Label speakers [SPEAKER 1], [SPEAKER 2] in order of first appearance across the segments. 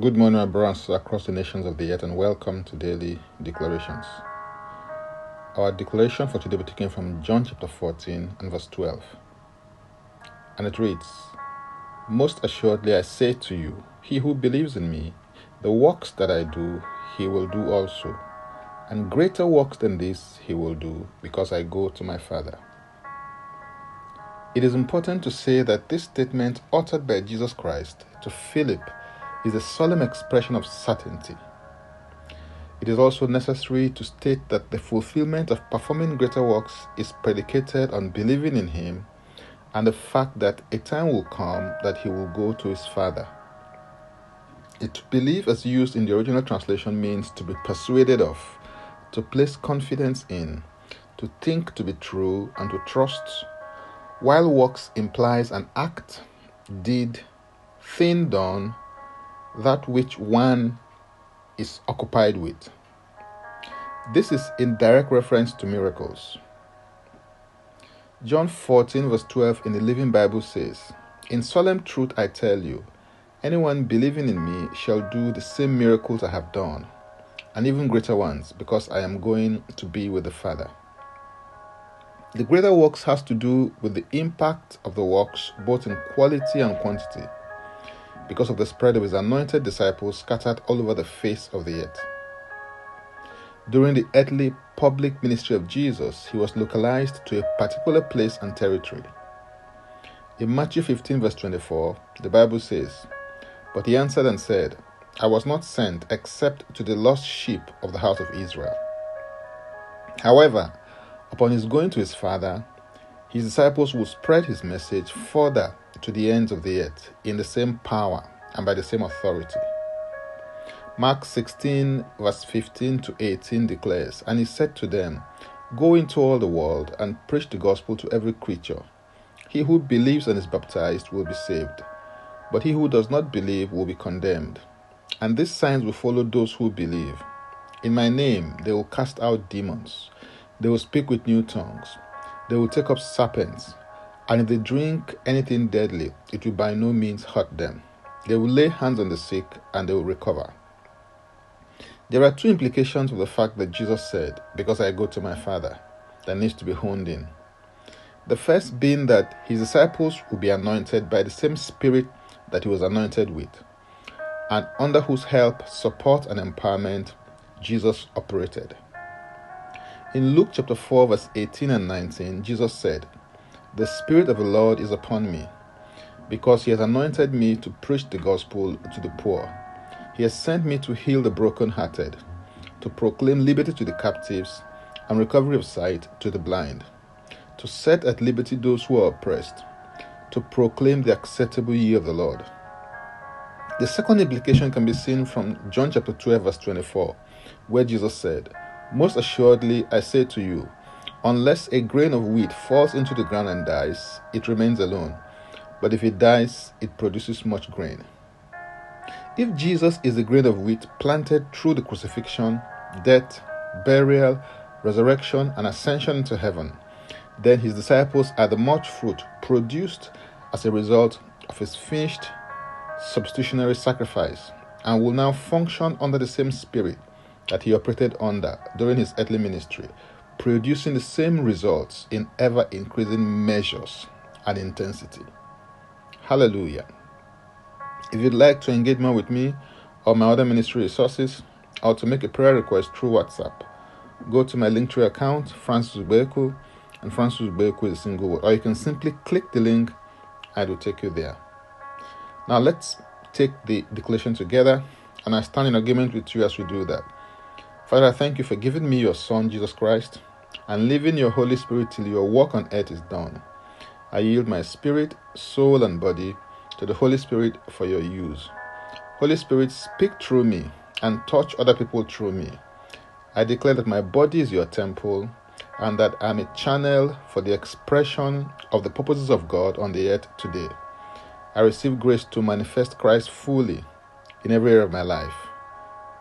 [SPEAKER 1] Good morning, my brothers across the nations of the earth, and welcome to Daily Declarations. Our declaration for today will be taken from John chapter 14 and verse 12. And it reads Most assuredly I say to you, he who believes in me, the works that I do, he will do also. And greater works than this he will do, because I go to my Father. It is important to say that this statement, uttered by Jesus Christ to Philip, is a solemn expression of certainty. It is also necessary to state that the fulfillment of performing greater works is predicated on believing in Him and the fact that a time will come that He will go to His Father. To believe, as used in the original translation, means to be persuaded of, to place confidence in, to think to be true, and to trust, while works implies an act, deed, thing done, that which one is occupied with. This is in direct reference to miracles. John 14, verse 12 in the Living Bible says, In solemn truth I tell you, anyone believing in me shall do the same miracles I have done, and even greater ones, because I am going to be with the Father. The greater works has to do with the impact of the works both in quality and quantity because of the spread of his anointed disciples scattered all over the face of the earth. During the earthly public ministry of Jesus, he was localized to a particular place and territory. In Matthew 15, verse 24, the Bible says, But he answered and said, I was not sent except to the lost sheep of the house of Israel. However, upon his going to his father, his disciples would spread his message further to the ends of the earth in the same power and by the same authority. Mark 16, verse 15 to 18 declares, And he said to them, Go into all the world and preach the gospel to every creature. He who believes and is baptized will be saved, but he who does not believe will be condemned. And these signs will follow those who believe. In my name they will cast out demons, they will speak with new tongues, they will take up serpents and if they drink anything deadly, it will by no means hurt them. They will lay hands on the sick and they will recover. There are two implications of the fact that Jesus said, Because I go to my Father, that needs to be honed in. The first being that his disciples will be anointed by the same Spirit that he was anointed with, and under whose help, support, and empowerment Jesus operated. In Luke chapter 4, verse 18 and 19, Jesus said, the Spirit of the Lord is upon me, because He has anointed me to preach the gospel to the poor. He has sent me to heal the brokenhearted, to proclaim liberty to the captives, and recovery of sight to the blind, to set at liberty those who are oppressed, to proclaim the acceptable year of the Lord. The second implication can be seen from John chapter 12, verse 24, where Jesus said, Most assuredly I say to you, Unless a grain of wheat falls into the ground and dies, it remains alone. But if it dies, it produces much grain. If Jesus is the grain of wheat planted through the crucifixion, death, burial, resurrection, and ascension into heaven, then his disciples are the much fruit produced as a result of his finished substitutionary sacrifice and will now function under the same spirit that he operated under during his earthly ministry producing the same results in ever increasing measures and intensity. Hallelujah. If you'd like to engage more with me or my other ministry resources, or to make a prayer request through WhatsApp, go to my Linktree account, Francis Ubeku, and Francis Ubeku is a single word, or you can simply click the link and it will take you there. Now let's take the declaration together, and I stand in agreement with you as we do that. Father, I thank you for giving me your Son, Jesus Christ, and leaving your Holy Spirit till your work on earth is done. I yield my spirit, soul, and body to the Holy Spirit for your use. Holy Spirit, speak through me and touch other people through me. I declare that my body is your temple and that I'm a channel for the expression of the purposes of God on the earth today. I receive grace to manifest Christ fully in every area of my life.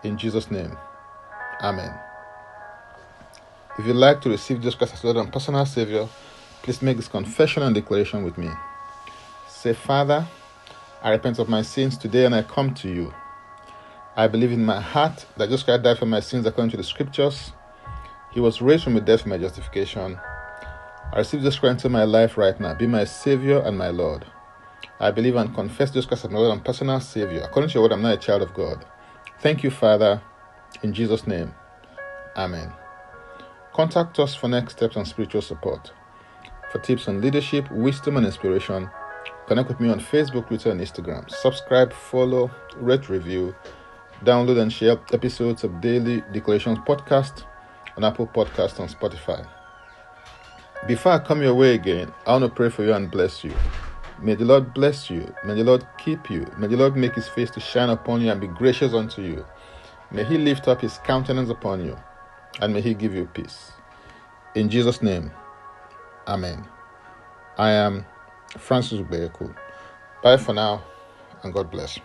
[SPEAKER 1] In Jesus' name. Amen. If you'd like to receive Jesus Christ as Lord and personal Savior, please make this confession and declaration with me. Say, Father, I repent of my sins today and I come to you. I believe in my heart that Jesus Christ died for my sins according to the scriptures. He was raised from the dead for my justification. I receive Jesus Christ into my life right now. Be my Savior and my Lord. I believe and confess Jesus Christ as my Lord and personal Savior. According to your word, I'm not a child of God. Thank you, Father. In Jesus' name, Amen. Contact us for next steps and spiritual support. For tips on leadership, wisdom, and inspiration, connect with me on Facebook, Twitter, and Instagram. Subscribe, follow, rate, review, download, and share episodes of Daily Declarations podcast on Apple Podcast and Spotify. Before I come your way again, I want to pray for you and bless you. May the Lord bless you. May the Lord keep you. May the Lord make his face to shine upon you and be gracious unto you. May he lift up his countenance upon you and may he give you peace. In Jesus' name, Amen. I am Francis Ubeku. Bye for now and God bless.